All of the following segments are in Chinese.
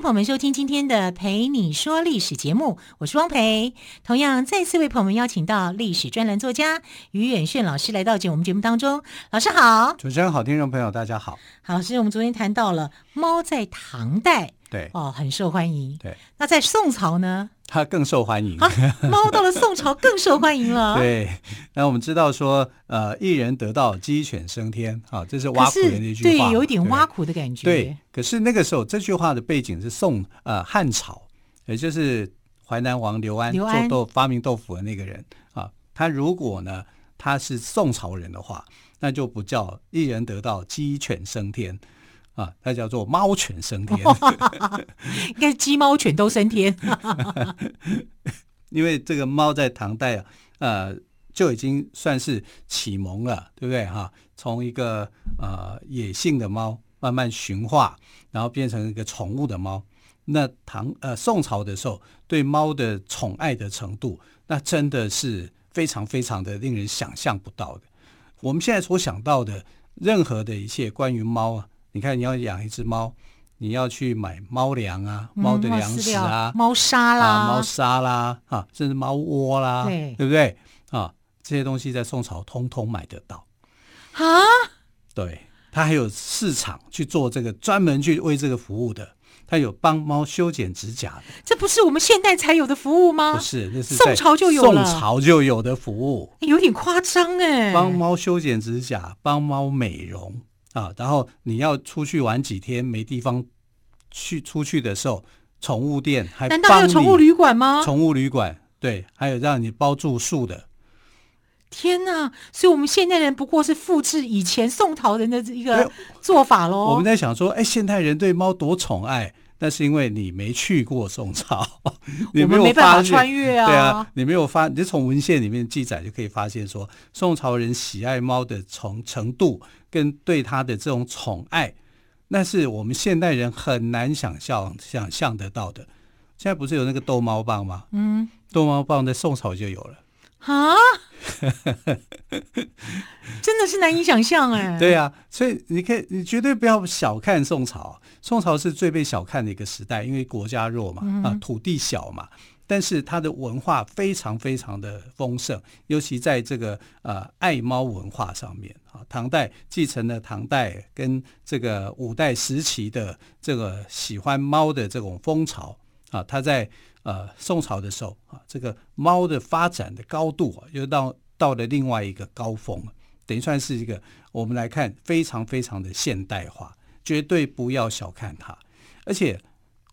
朋友们收听今天的《陪你说历史》节目，我是汪培。同样再次为朋友们邀请到历史专栏作家于远炫老师来到我们节目当中。老师好，主持人好，听众朋友大家好。好，老师，我们昨天谈到了猫在唐代。对哦，很受欢迎。对，那在宋朝呢？它更受欢迎。啊，猫到了宋朝更受欢迎了。对，那我们知道说，呃，一人得道，鸡犬升天。啊，这是挖苦人的一句话，对，有一点挖苦的感觉。对，对，可是那个时候这句话的背景是宋呃汉朝，也就是淮南王刘安，刘安做豆发明豆腐的那个人啊。他如果呢，他是宋朝人的话，那就不叫一人得道，鸡犬升天。啊，它叫做猫犬升天，应该是鸡猫犬都升天，因为这个猫在唐代啊，呃，就已经算是启蒙了，对不对哈？从一个呃野性的猫慢慢驯化，然后变成一个宠物的猫。那唐呃宋朝的时候，对猫的宠爱的程度，那真的是非常非常的令人想象不到的。我们现在所想到的任何的一切关于猫啊。你看，你要养一只猫，你要去买猫粮啊，猫的粮食啊，猫砂啦，猫砂啦，啊，甚至猫窝啦，对，对不对？啊，这些东西在宋朝通通买得到啊。对，它还有市场去做这个，专门去为这个服务的。他有帮猫修剪指甲的，这不是我们现代才有的服务吗？不是，那是宋朝就有了，宋朝就有的服务，有点夸张哎。帮猫修剪指甲，帮猫美容。啊，然后你要出去玩几天没地方去，出去的时候，宠物店还，难道还有宠物旅馆吗？宠物旅馆对，还有让你包住宿的。天哪！所以我们现代人不过是复制以前宋朝人的一个做法喽。我们在想说，哎，现代人对猫多宠爱，那是因为你没去过宋朝，你没有没办法穿越啊。对啊，你没有发，你从文献里面记载就可以发现说，宋朝人喜爱猫的从程度。跟对他的这种宠爱，那是我们现代人很难想象、想象得到的。现在不是有那个逗猫棒吗？嗯，逗猫棒在宋朝就有了啊，真的是难以想象哎。对啊，所以你可以，你绝对不要小看宋朝。宋朝是最被小看的一个时代，因为国家弱嘛，啊，土地小嘛。但是它的文化非常非常的丰盛，尤其在这个呃爱猫文化上面啊，唐代继承了唐代跟这个五代时期的这个喜欢猫的这种风潮啊，它在呃宋朝的时候啊，这个猫的发展的高度啊，又到到了另外一个高峰，等于算是一个我们来看非常非常的现代化，绝对不要小看它，而且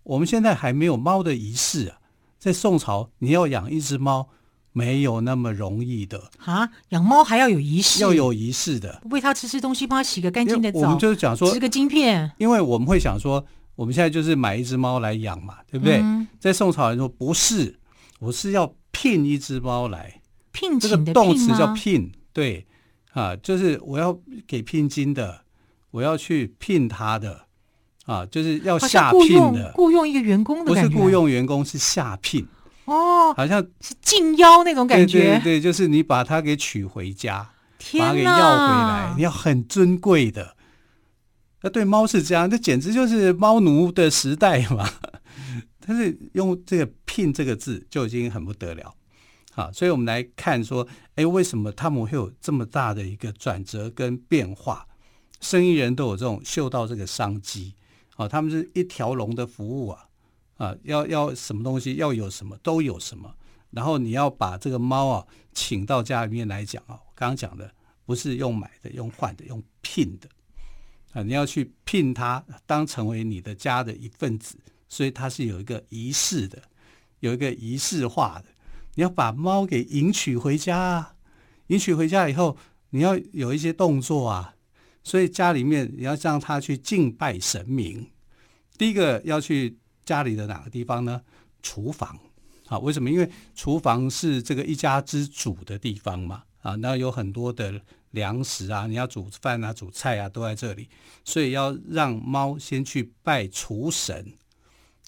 我们现在还没有猫的仪式啊。在宋朝，你要养一只猫，没有那么容易的啊！养猫还要有仪式，要有仪式的，喂它吃吃东西，帮它洗个干净的澡。我们就是讲说，吃个晶片。因为我们会想说，我们现在就是买一只猫来养嘛，对不对？嗯、在宋朝人说，不是，我是要聘一只猫来，聘请的聘？这个动词叫聘，对啊，就是我要给聘金的，我要去聘他的。啊，就是要下聘的，雇佣一个员工的不是雇佣员工，是下聘哦，好像是进邀那种感觉，对对对，就是你把他给娶回家，把他给要回来，你要很尊贵的。那对猫是这样，这简直就是猫奴的时代嘛。但是用这个“聘”这个字就已经很不得了。好，所以我们来看说，哎，为什么他们会有这么大的一个转折跟变化？生意人都有这种嗅到这个商机。啊，他们是一条龙的服务啊，啊，要要什么东西，要有什么都有什么，然后你要把这个猫啊请到家里面来讲啊，我刚刚讲的不是用买的，用换的，用聘的啊，你要去聘它当成为你的家的一份子，所以它是有一个仪式的，有一个仪式化的，你要把猫给迎娶回家啊，迎娶回家以后，你要有一些动作啊。所以家里面你要让他去敬拜神明，第一个要去家里的哪个地方呢？厨房，啊，为什么？因为厨房是这个一家之主的地方嘛，啊，那有很多的粮食啊，你要煮饭啊、煮菜啊，都在这里，所以要让猫先去拜厨神。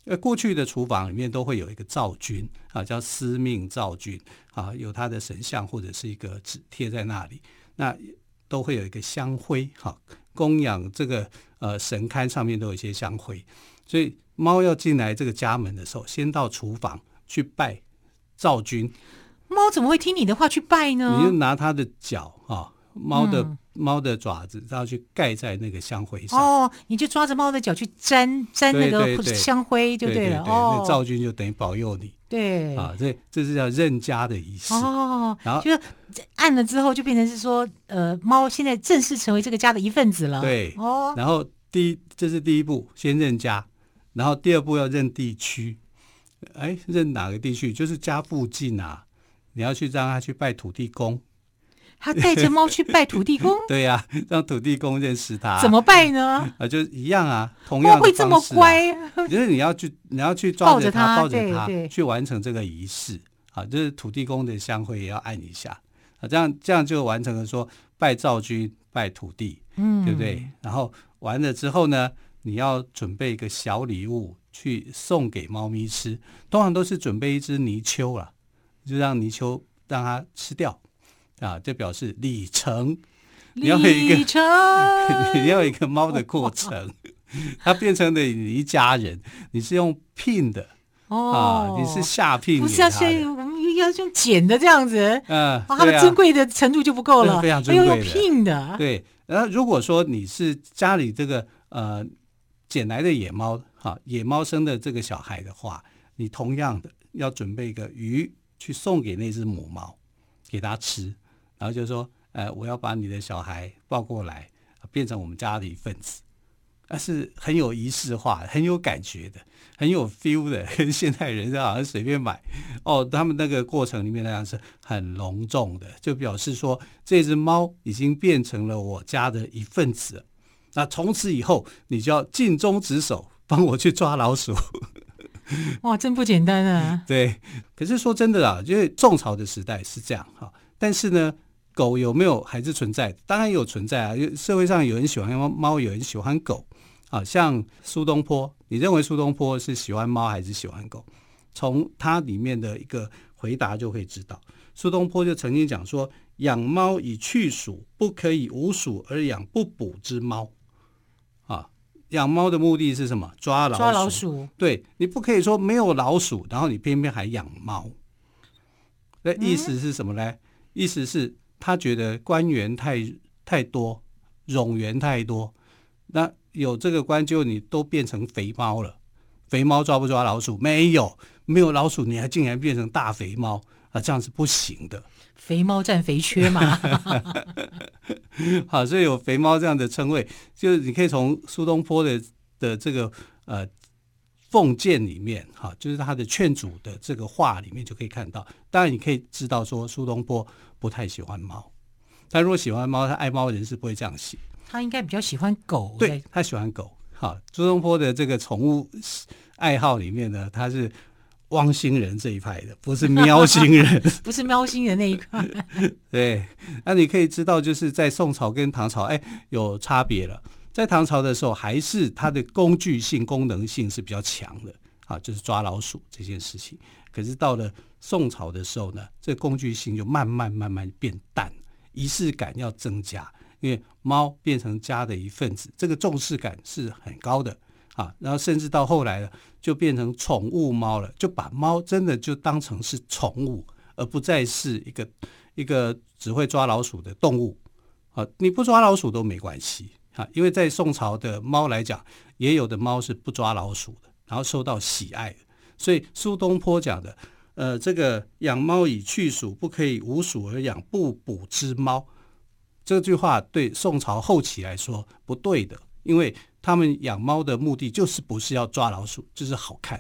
呃，过去的厨房里面都会有一个灶君啊，叫司命灶君啊，有他的神像或者是一个纸贴在那里，那都会有一个香灰哈，供养这个呃神龛上面都有一些香灰，所以猫要进来这个家门的时候，先到厨房去拜灶君。猫怎么会听你的话去拜呢？你就拿它的脚啊，猫的、嗯、猫的爪子，然后去盖在那个香灰上。哦，你就抓着猫的脚去沾沾那个香灰就对了。对对对哦，那灶君就等于保佑你。对啊，这这是叫认家的仪式。哦，然后就按了之后，就变成是说，呃，猫现在正式成为这个家的一份子了。对哦，然后第一，这是第一步，先认家，然后第二步要认地区。哎，认哪个地区？就是家附近啊。你要去让他去拜土地公，他带着猫去拜土地公。对呀、啊，让土地公认识他。怎么拜呢？啊，就一样啊，同样。会这么乖？就是你要去，你要去抓着他，抱着他，去完成这个仪式。啊，就是土地公的香灰也要按一下啊，这样这样就完成了说拜灶君、拜土地，嗯，对不对？然后完了之后呢，你要准备一个小礼物去送给猫咪吃，通常都是准备一只泥鳅了。就让泥鳅让它吃掉啊，就表示里程。你要有一个，你要有一个猫的过程，它变成了你一家人。你是用聘的哦、啊，你是下聘，不是要先我们要用捡的这样子。嗯，它的珍贵的程度就不够了，非常珍贵的。用聘的，对。然后如果说你是家里这个呃捡来的野猫，哈、啊，野猫生的这个小孩的话，你同样的要准备一个鱼。去送给那只母猫，给它吃，然后就说：“呃，我要把你的小孩抱过来，变成我们家的一份子。”那是很有仪式化，很有感觉的，很有 feel 的，跟 现代人好像随便买哦。他们那个过程里面那样是很隆重的，就表示说这只猫已经变成了我家的一份子。那从此以后，你就要尽忠职守，帮我去抓老鼠。哇，真不简单啊！对，可是说真的啊，因为宋朝的时代是这样哈，但是呢，狗有没有还是存在？当然有存在啊，社会上有人喜欢猫，猫有人喜欢狗啊。像苏东坡，你认为苏东坡是喜欢猫还是喜欢狗？从他里面的一个回答就可以知道，苏东坡就曾经讲说：“养猫以去鼠，不可以无鼠而养不捕之猫。”啊养猫的目的是什么？抓老鼠。抓老鼠。对，你不可以说没有老鼠，然后你偏偏还养猫。那意思是什么呢？嗯、意思是他觉得官员太太多，冗员太多。那有这个官，就你都变成肥猫了。肥猫抓不抓老鼠？没有，没有老鼠，你还竟然变成大肥猫啊？这样是不行的。肥猫占肥缺嘛？好，所以有肥猫这样的称谓，就是你可以从苏东坡的的这个呃奉谏里面，哈，就是他的劝阻的这个话里面就可以看到。当然，你可以知道说苏东坡不太喜欢猫，但如果喜欢猫，他爱猫人是不会这样写。他应该比较喜欢狗，对，他喜欢狗。哈，苏东坡的这个宠物爱好里面呢，他是。汪星人这一派的，不是喵星人，不是喵星人那一块。对，那你可以知道，就是在宋朝跟唐朝，哎，有差别了。在唐朝的时候，还是它的工具性、功能性是比较强的，啊，就是抓老鼠这件事情。可是到了宋朝的时候呢，这工具性就慢慢慢慢变淡，仪式感要增加，因为猫变成家的一份子，这个重视感是很高的。啊，然后甚至到后来了，就变成宠物猫了，就把猫真的就当成是宠物，而不再是一个一个只会抓老鼠的动物。啊，你不抓老鼠都没关系啊，因为在宋朝的猫来讲，也有的猫是不抓老鼠的，然后受到喜爱。所以苏东坡讲的，呃，这个养猫以去鼠，不可以无鼠而养不捕之猫，这句话对宋朝后期来说不对的，因为。他们养猫的目的就是不是要抓老鼠，就是好看，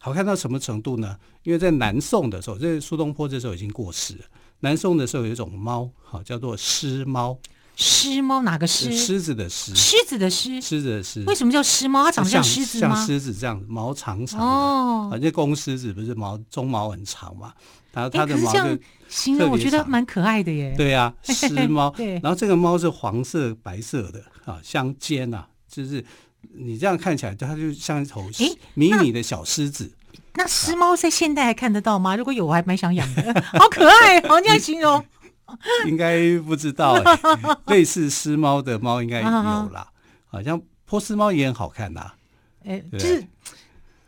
好看到什么程度呢？因为在南宋的时候，这苏东坡这时候已经过世了。南宋的时候有一种猫，好叫做狮猫，狮猫哪个狮？狮子的狮。狮子的狮。狮子的狮。为什么叫狮猫？它长得像狮子吗？像狮子这样，毛长长的。哦。反正公狮子不是毛鬃毛很长嘛？它它的毛就形容我觉得蛮可爱的耶。对 呀，狮猫。对。然后这个猫是黄色白色的啊，相间啊，就是你这样看起来，它就像一头迷你的小狮子。那狮猫在现代还看得到吗？如果有，我还蛮想养的，好可爱，好这样形容。应该不知道，类似狮猫的猫应该有啦，好像波斯猫也很好看呐。哎，就是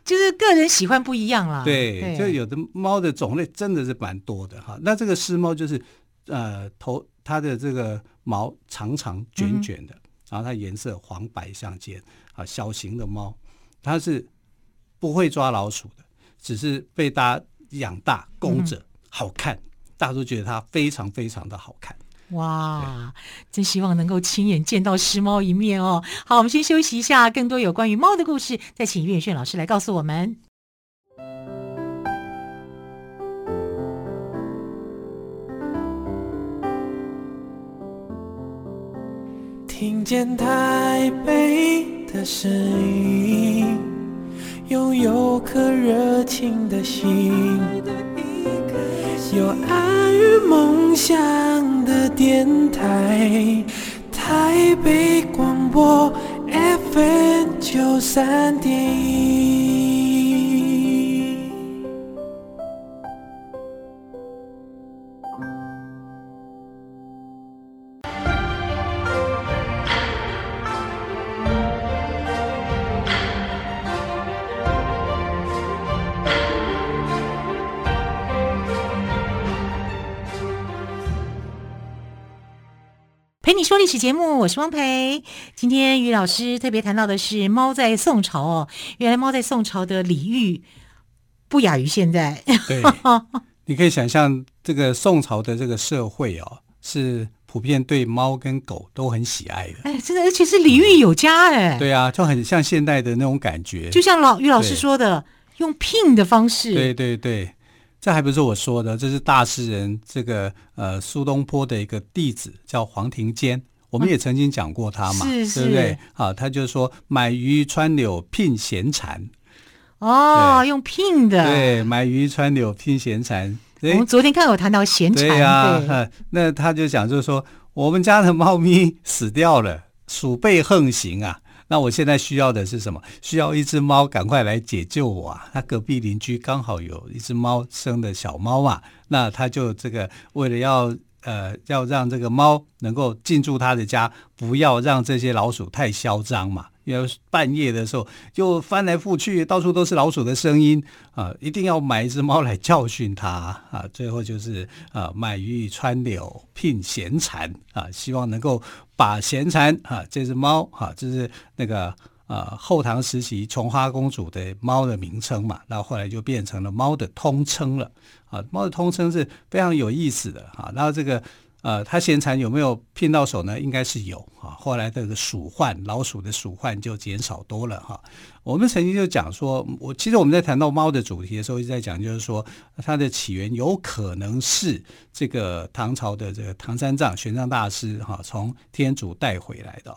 就是个人喜欢不一样啦。对，就有的猫的种类真的是蛮多的哈。那这个狮猫就是呃头它的这个毛长长卷卷的，然后它颜色黄白相间啊，小型的猫，它是不会抓老鼠的。只是被大家养大供着，嗯、好看，大家都觉得它非常非常的好看。哇，真希望能够亲眼见到狮猫一面哦。好，我们先休息一下，更多有关于猫的故事，再请于远炫老师来告诉我们。听见台北的声音。拥有颗热情的心，有爱与梦想的电台，台北广播 FM 九三点你说历史节目，我是汪培。今天于老师特别谈到的是猫在宋朝哦。原来猫在宋朝的礼遇不亚于现在。对，你可以想象这个宋朝的这个社会哦，是普遍对猫跟狗都很喜爱的。哎，真的，而且是礼遇有加哎。对啊，就很像现代的那种感觉。就像老于老师说的，用聘的方式。对对对。这还不是我说的，这是大诗人这个呃苏东坡的一个弟子叫黄庭坚，我们也曾经讲过他嘛，是是对不对？啊，他就说买鱼穿柳聘闲蝉，哦，用聘的，对，买鱼穿柳聘闲蝉。我们昨天刚有谈到闲蝉，对呀、啊对，那他就讲就是说，我们家的猫咪死掉了，鼠辈横行啊。那我现在需要的是什么？需要一只猫，赶快来解救我啊！他隔壁邻居刚好有一只猫生的小猫嘛，那他就这个为了要呃要让这个猫能够进驻他的家，不要让这些老鼠太嚣张嘛。因为半夜的时候就翻来覆去，到处都是老鼠的声音啊！一定要买一只猫来教训它啊！最后就是啊，买鱼穿柳聘闲蝉啊，希望能够把闲蝉啊这只猫啊，就是那个啊后唐时期琼花公主的猫的名称嘛，那后来就变成了猫的通称了啊！猫的通称是非常有意思的啊！然后这个。呃，他闲蝉有没有骗到手呢？应该是有啊。后来这个鼠患，老鼠的鼠患就减少多了哈。我们曾经就讲说，我其实我们在谈到猫的主题的时候，一直在讲，就是说它的起源有可能是这个唐朝的这个唐三藏玄奘大师哈从天竺带回来的。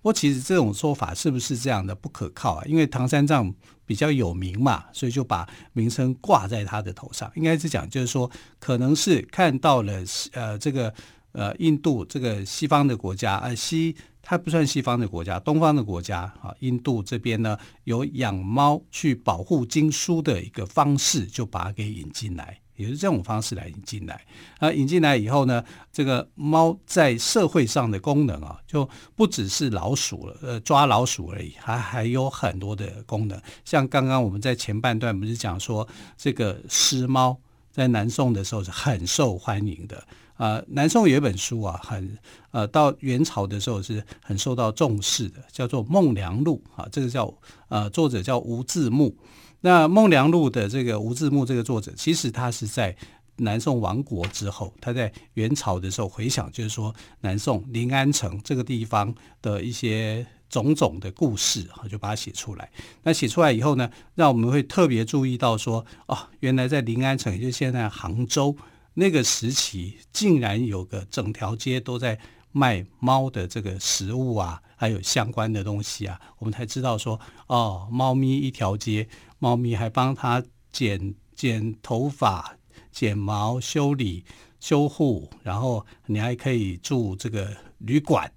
不过其实这种说法是不是这样的不可靠啊？因为唐三藏比较有名嘛，所以就把名称挂在他的头上。应该是讲，就是说可能是看到了呃这个呃印度这个西方的国家，啊西它不算西方的国家，东方的国家啊，印度这边呢有养猫去保护经书的一个方式，就把它给引进来。也是这种方式来引进来啊，引进来以后呢，这个猫在社会上的功能啊，就不只是老鼠了，呃，抓老鼠而已，还还有很多的功能。像刚刚我们在前半段不是讲说，这个狮猫在南宋的时候是很受欢迎的啊。南宋有一本书啊，很呃，到元朝的时候是很受到重视的，叫做《梦良录》啊，这个叫呃，作者叫吴自牧。那《孟良录》的这个吴自牧这个作者，其实他是在南宋亡国之后，他在元朝的时候回想，就是说南宋临安城这个地方的一些种种的故事，就把它写出来。那写出来以后呢，让我们会特别注意到说，哦，原来在临安城，也就是现在杭州那个时期，竟然有个整条街都在卖猫的这个食物啊，还有相关的东西啊，我们才知道说，哦，猫咪一条街，猫咪还帮它剪剪头发、剪毛、修理、修护，然后你还可以住这个旅馆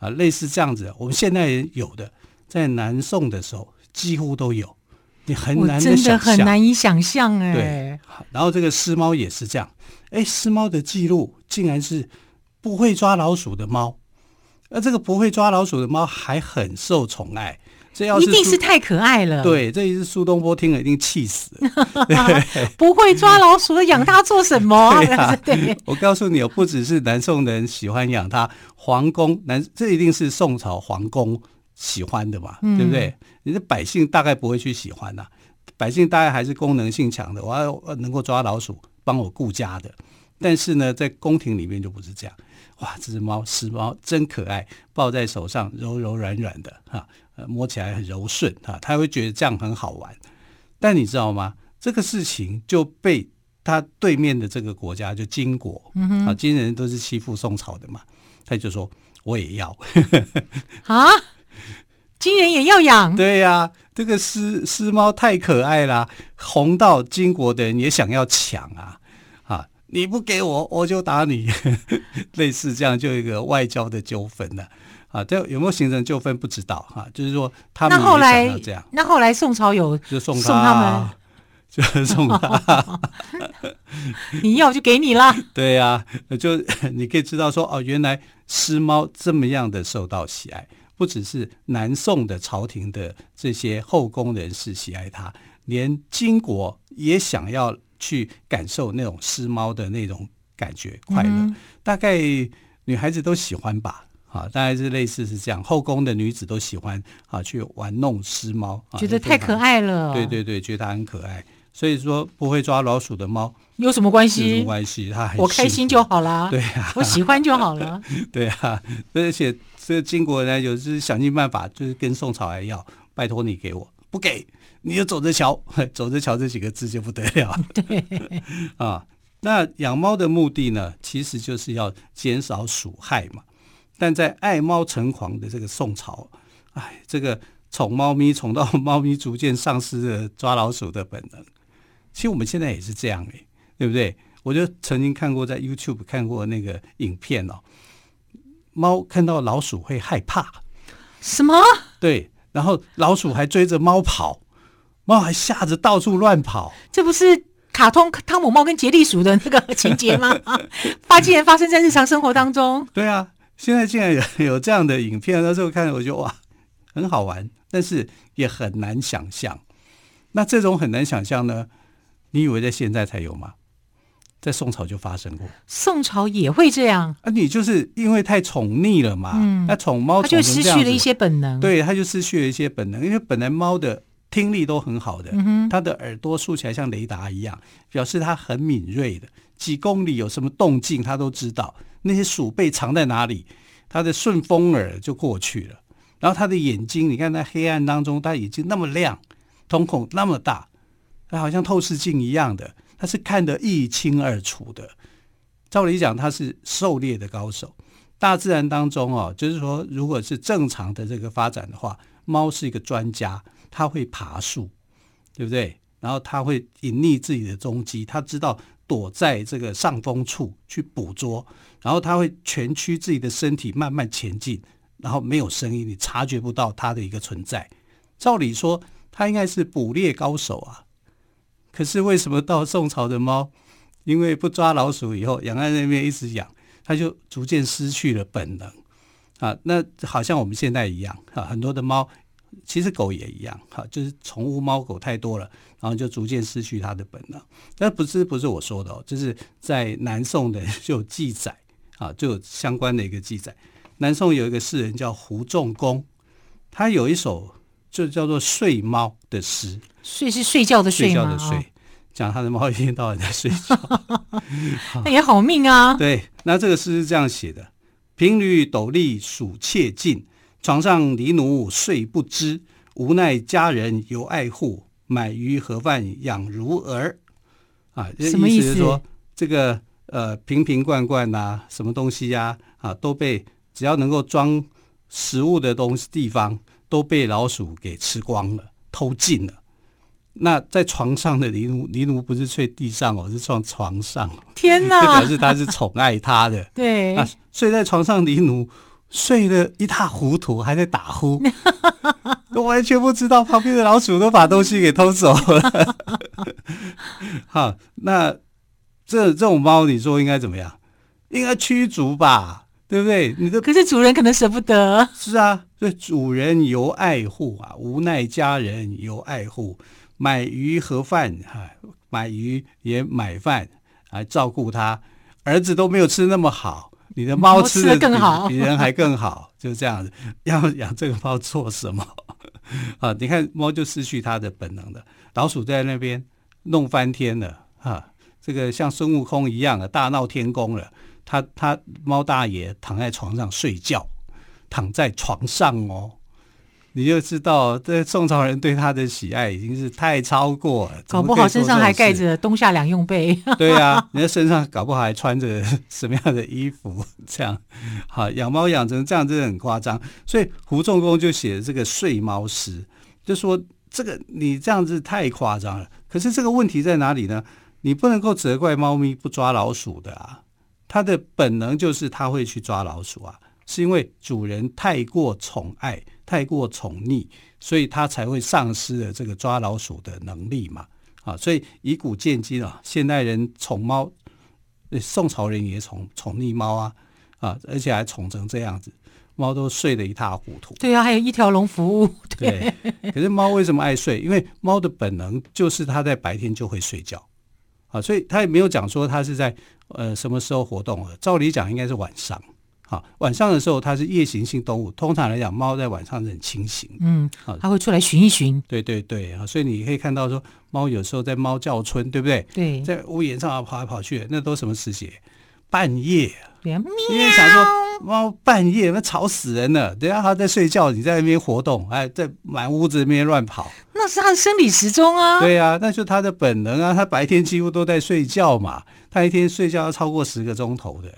啊，类似这样子。我们现代人有的，在南宋的时候几乎都有，你很难的，真的很难以想象哎。对，然后这个狮猫也是这样，哎，狮猫的记录竟然是。不会抓老鼠的猫，而这个不会抓老鼠的猫还很受宠爱，这要是一定是太可爱了。对，这一次苏东坡听了一定气死 了。不会抓老鼠的养它做什么？对啊，对，我告诉你哦，不只是南宋人喜欢养它，皇宫南这一定是宋朝皇宫喜欢的嘛，嗯、对不对？你的百姓大概不会去喜欢呐、啊，百姓大概还是功能性强的，我要能够抓老鼠，帮我顾家的。但是呢，在宫廷里面就不是这样。哇，这只猫，狮猫真可爱，抱在手上柔柔软软的哈，呃，摸起来很柔顺哈，他会觉得这样很好玩。但你知道吗？这个事情就被他对面的这个国家就金国，啊，金人都是欺负宋朝的嘛，他就说我也要啊，金人也要养？对呀、啊，这个狮狮猫太可爱了，红到金国的人也想要抢啊。你不给我，我就打你，类似这样就一个外交的纠纷了啊！这有没有形成纠纷不知道哈、啊，就是说他们也想要这样。那后来宋朝有就送他，送他们，就送他，你要就给你了。对呀、啊，就你可以知道说哦，原来狮猫这么样的受到喜爱，不只是南宋的朝廷的这些后宫人士喜爱它，连金国也想要。去感受那种狮猫的那种感觉快乐，嗯、大概女孩子都喜欢吧？啊，大概是类似是这样，后宫的女子都喜欢啊去玩弄狮猫，觉得太可爱了。对对对，觉得它很可爱。所以说，不会抓老鼠的猫有什么关系？有什么关系？它很我开心就好啦。对啊，我喜欢就好了。对啊，而且这个金国呢有是想尽办法，就是跟宋朝来要，拜托你给我，不给。你就走着瞧，走着瞧这几个字就不得了。对 啊，那养猫的目的呢，其实就是要减少鼠害嘛。但在爱猫成狂的这个宋朝，哎，这个宠猫咪宠到猫咪逐渐丧失了抓老鼠的本能。其实我们现在也是这样哎，对不对？我就曾经看过在 YouTube 看过那个影片哦，猫看到老鼠会害怕。什么？对，然后老鼠还追着猫跑。猫还吓着到处乱跑，这不是卡通汤姆猫跟杰利鼠的那个情节吗？发竟然发生在日常生活当中。对啊，现在竟然有有这样的影片，那时候看我觉得哇，很好玩，但是也很难想象。那这种很难想象呢？你以为在现在才有吗？在宋朝就发生过。宋朝也会这样啊？你就是因为太宠溺了嘛？嗯，那宠猫它就失去了一些本能。对，它就失去了一些本能，因为本来猫的。听力都很好的，他的耳朵竖起来像雷达一样，表示他很敏锐的，几公里有什么动静他都知道。那些鼠辈藏在哪里，他的顺风耳就过去了。然后他的眼睛，你看在黑暗当中，他眼睛那么亮，瞳孔那么大，他好像透视镜一样的，他是看得一清二楚的。照理讲，他是狩猎的高手。大自然当中哦，就是说，如果是正常的这个发展的话，猫是一个专家。他会爬树，对不对？然后他会隐匿自己的踪迹，他知道躲在这个上风处去捕捉，然后他会蜷曲自己的身体慢慢前进，然后没有声音，你察觉不到他的一个存在。照理说，他应该是捕猎高手啊。可是为什么到宋朝的猫，因为不抓老鼠以后，养在那边一直养，它就逐渐失去了本能啊？那好像我们现在一样啊，很多的猫。其实狗也一样，哈，就是宠物猫狗太多了，然后就逐渐失去它的本能。那不是不是我说的哦，就是在南宋的就有记载啊，就有相关的一个记载。南宋有一个诗人叫胡仲公，他有一首就叫做《睡猫》的诗。睡是睡觉的睡吗？睡觉的睡，讲他的猫一天到晚在睡觉，那也好命啊。对，那这个诗是这样写的：平履斗笠鼠窃尽。床上狸奴睡不知，无奈家人有爱护，买鱼盒饭养如儿。啊，什么意思？是说这个呃瓶瓶罐罐呐、啊，什么东西呀啊，啊，都被只要能够装食物的东西地方都被老鼠给吃光了，偷尽了。那在床上的狸奴，狸奴不是睡地上哦，是睡床上。天哪！这表示他是宠爱他的。对啊，睡在床上，狸奴睡得一塌糊涂，还在打呼，都完全不知道旁边的老鼠都把东西给偷走了。好，那这这种猫，你说应该怎么样？应该驱逐吧，对不对？你的可是主人可能舍不得。是啊，所以主人由爱护啊，无奈家人由爱护。买鱼盒饭哈，买鱼也买饭来照顾它。儿子都没有吃那么好，你的猫吃的更好，比人还更好，就是这样子。要养这个猫做什么？啊，你看猫就失去它的本能了。老鼠在那边弄翻天了啊，这个像孙悟空一样的大闹天宫了。他他猫大爷躺在床上睡觉，躺在床上哦。你就知道，这宋朝人对他的喜爱已经是太超过了。搞不好身上还盖着冬夏两用被。对啊，你的身上搞不好还穿着什么样的衣服？这样，好，养猫养成这样真的很夸张。所以胡仲公就写了这个睡猫诗，就说这个你这样子太夸张了。可是这个问题在哪里呢？你不能够责怪猫咪不抓老鼠的啊，它的本能就是它会去抓老鼠啊，是因为主人太过宠爱。太过宠溺，所以他才会丧失了这个抓老鼠的能力嘛。啊，所以以古见今啊，现代人宠猫，宋朝人也宠宠溺猫啊，啊，而且还宠成这样子，猫都睡得一塌糊涂。对啊，还有一条龙服务。对，对，可是猫为什么爱睡？因为猫的本能就是它在白天就会睡觉，啊，所以他也没有讲说它是在呃什么时候活动了。照理讲应该是晚上。好，晚上的时候它是夜行性动物，通常来讲，猫在晚上是很清醒。嗯，好，它会出来寻一寻。对对对啊，所以你可以看到说，猫有时候在猫叫春，对不对？对，在屋檐上啊跑来跑去，那都什么时节？半夜。对啊，因为想说猫半夜那吵死人了，等下它在睡觉，你在那边活动，哎，在满屋子里面乱跑，那是它的生理时钟啊。对啊，那就是它的本能啊，它白天几乎都在睡觉嘛，它一天睡觉要超过十个钟头的。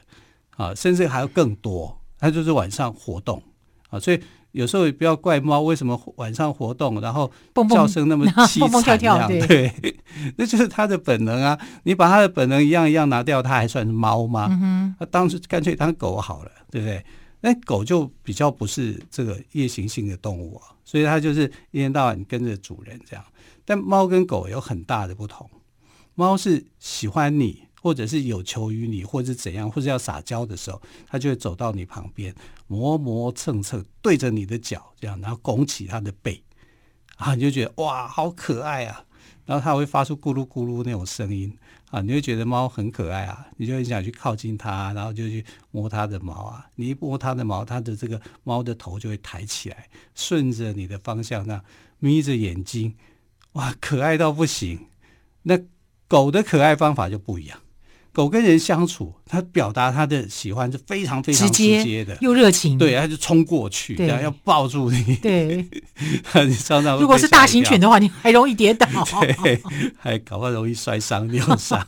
啊，甚至还要更多，它就是晚上活动啊，所以有时候也不要怪猫为什么晚上活动，然后叫声那么凄惨，蹦蹦跳跳，对，那就是它的本能啊。你把它的本能一样一样拿掉，它还算是猫吗？嗯哼，那当时干脆当狗好了，对不对？那狗就比较不是这个夜行性的动物啊，所以它就是一天到晚跟着主人这样。但猫跟狗有很大的不同，猫是喜欢你。或者是有求于你，或者是怎样，或者要撒娇的时候，它就会走到你旁边，磨磨蹭蹭，对着你的脚这样，然后拱起它的背，啊，你就觉得哇，好可爱啊！然后它会发出咕噜咕噜那种声音啊，你会觉得猫很可爱啊，你就很想去靠近它，然后就去摸它的毛啊。你一摸它的毛，它的这个猫的头就会抬起来，顺着你的方向那眯着眼睛，哇，可爱到不行。那狗的可爱方法就不一样。狗跟人相处，它表达它的喜欢是非常非常直接的，又热情。对，它就冲过去，这样要抱住你。对，你常常如果是大型犬的话，你还容易跌倒，对，还搞不好容易摔伤、扭伤。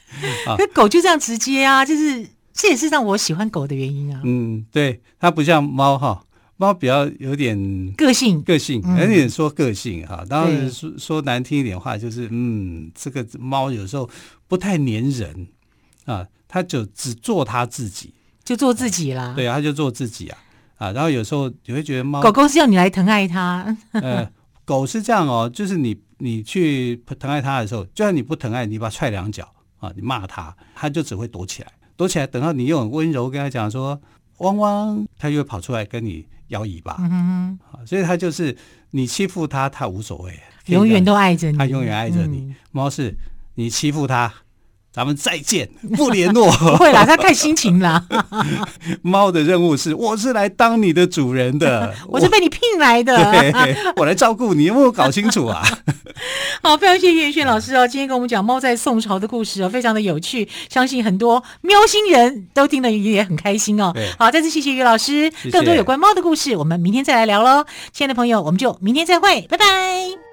那狗就这样直接啊，就是这也是让我喜欢狗的原因啊。嗯，对，它不像猫哈，猫比较有点个性，个性，有点说个性哈。当然说说难听一点话，就是嗯，这个猫有时候不太粘人。啊，他就只做他自己，就做自己啦。啊、对啊，他就做自己啊啊！然后有时候你会觉得猫，狗狗是要你来疼爱它。呃，狗是这样哦，就是你你去疼爱它的时候，就算你不疼爱，你把它踹两脚啊，你骂它，它就只会躲起来，躲起来。等到你用温柔跟它讲说“汪汪”，它就会跑出来跟你摇尾巴。嗯哼哼。所以它就是你欺负它，它无所谓，永远都爱着你，它永远爱着你。嗯、猫是你欺负它。咱们再见，不联络。不会啦，他看心情啦。猫的任务是，我是来当你的主人的，我是被你聘来的，对，我来照顾你，有没有搞清楚啊？好，非常谢谢于远炫老师哦，今天跟我们讲猫在宋朝的故事哦，非常的有趣，相信很多喵星人都听得也很开心哦。好，再次谢谢于老师，更多有关猫的故事，我们明天再来聊喽。亲爱的朋友，我们就明天再会，拜拜。